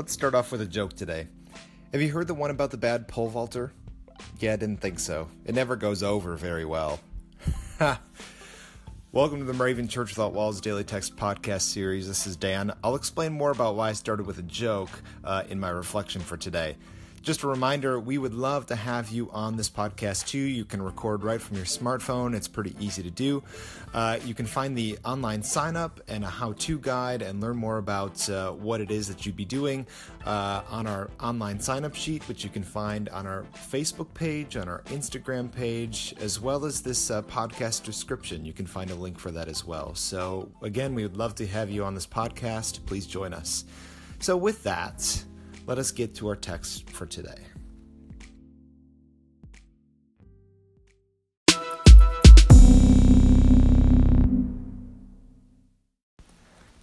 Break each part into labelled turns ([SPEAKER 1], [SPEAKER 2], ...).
[SPEAKER 1] Let's start off with a joke today. Have you heard the one about the bad pole vaulter? Yeah, I didn't think so. It never goes over very well. Welcome to the Moravian Church Without Walls Daily Text Podcast Series. This is Dan. I'll explain more about why I started with a joke uh, in my reflection for today. Just a reminder, we would love to have you on this podcast too. You can record right from your smartphone, it's pretty easy to do. Uh, you can find the online sign up and a how to guide and learn more about uh, what it is that you'd be doing uh, on our online sign up sheet, which you can find on our Facebook page, on our Instagram page, as well as this uh, podcast description. You can find a link for that as well. So, again, we would love to have you on this podcast. Please join us. So, with that, let us get to our text for today.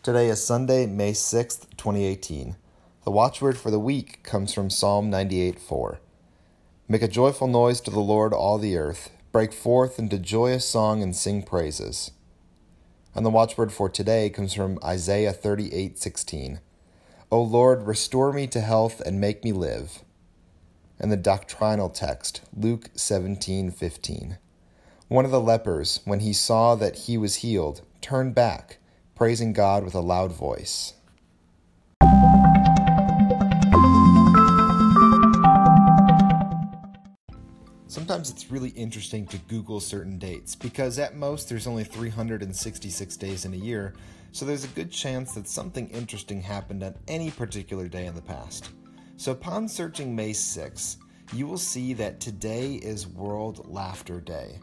[SPEAKER 1] Today is Sunday, May 6th, 2018. The watchword for the week comes from Psalm 98 4. Make a joyful noise to the Lord, all the earth. Break forth into joyous song and sing praises. And the watchword for today comes from Isaiah 38 16. O Lord, restore me to health and make me live. And the doctrinal text, Luke 17:15. One of the lepers, when he saw that he was healed, turned back, praising God with a loud voice. Sometimes it's really interesting to Google certain dates because at most there's only 366 days in a year, so there's a good chance that something interesting happened on any particular day in the past. So upon searching May 6, you will see that today is World Laughter Day.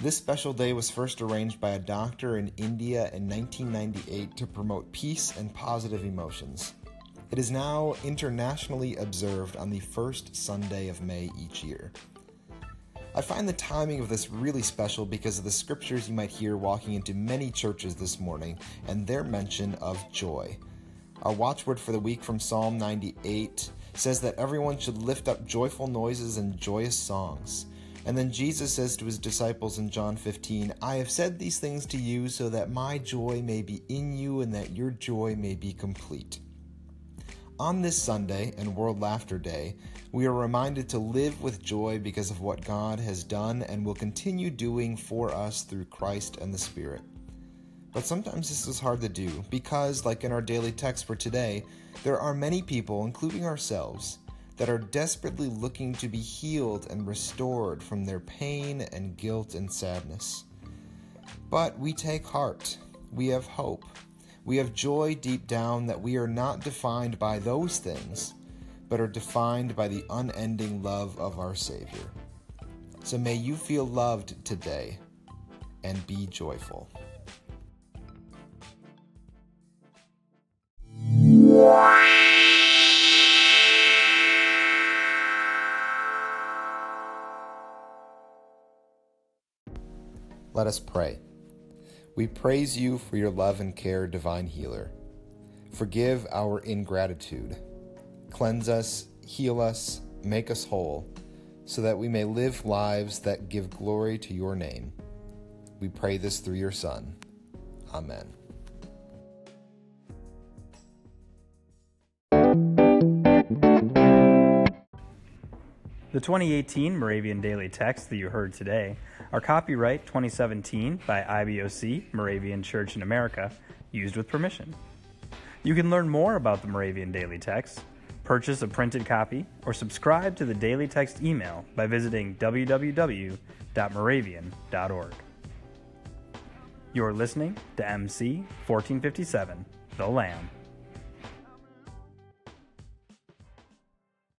[SPEAKER 1] This special day was first arranged by a doctor in India in 1998 to promote peace and positive emotions. It is now internationally observed on the first Sunday of May each year. I find the timing of this really special because of the scriptures you might hear walking into many churches this morning and their mention of joy. Our watchword for the week from Psalm 98 says that everyone should lift up joyful noises and joyous songs. And then Jesus says to his disciples in John 15, I have said these things to you so that my joy may be in you and that your joy may be complete. On this Sunday and World Laughter Day, we are reminded to live with joy because of what God has done and will continue doing for us through Christ and the Spirit. But sometimes this is hard to do because, like in our daily text for today, there are many people, including ourselves, that are desperately looking to be healed and restored from their pain and guilt and sadness. But we take heart, we have hope we have joy deep down that we are not defined by those things, but are defined by the unending love of our Savior. So may you feel loved today and be joyful. Let us pray. We praise you for your love and care, divine healer. Forgive our ingratitude. Cleanse us, heal us, make us whole, so that we may live lives that give glory to your name. We pray this through your Son. Amen.
[SPEAKER 2] The 2018 Moravian Daily Text that you heard today are copyright 2017 by IBOC, Moravian Church in America, used with permission. You can learn more about the Moravian Daily Text, purchase a printed copy, or subscribe to the Daily Text email by visiting www.moravian.org. You're listening to MC 1457, The Lamb.